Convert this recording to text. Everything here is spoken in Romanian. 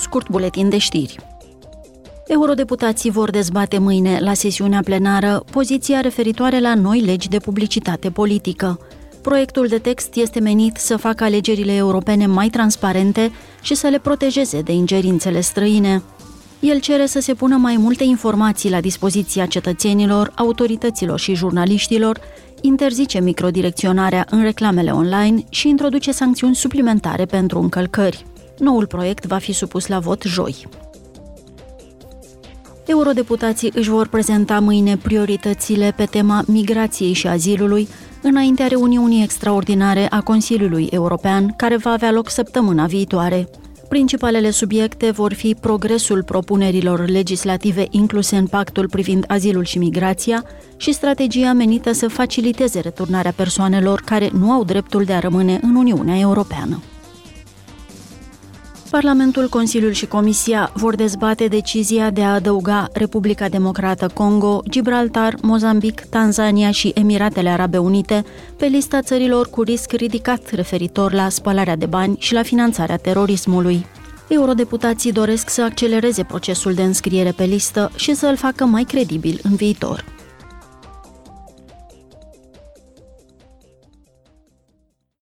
Scurt buletin de știri. Eurodeputații vor dezbate mâine la sesiunea plenară poziția referitoare la noi legi de publicitate politică. Proiectul de text este menit să facă alegerile europene mai transparente și să le protejeze de ingerințele străine. El cere să se pună mai multe informații la dispoziția cetățenilor, autorităților și jurnaliștilor, interzice microdirecționarea în reclamele online și introduce sancțiuni suplimentare pentru încălcări. Noul proiect va fi supus la vot joi. Eurodeputații își vor prezenta mâine prioritățile pe tema migrației și azilului înaintea reuniunii extraordinare a Consiliului European, care va avea loc săptămâna viitoare. Principalele subiecte vor fi progresul propunerilor legislative incluse în pactul privind azilul și migrația și strategia menită să faciliteze returnarea persoanelor care nu au dreptul de a rămâne în Uniunea Europeană. Parlamentul, Consiliul și Comisia vor dezbate decizia de a adăuga Republica Democrată Congo, Gibraltar, Mozambic, Tanzania și Emiratele Arabe Unite pe lista țărilor cu risc ridicat referitor la spălarea de bani și la finanțarea terorismului. Eurodeputații doresc să accelereze procesul de înscriere pe listă și să îl facă mai credibil în viitor.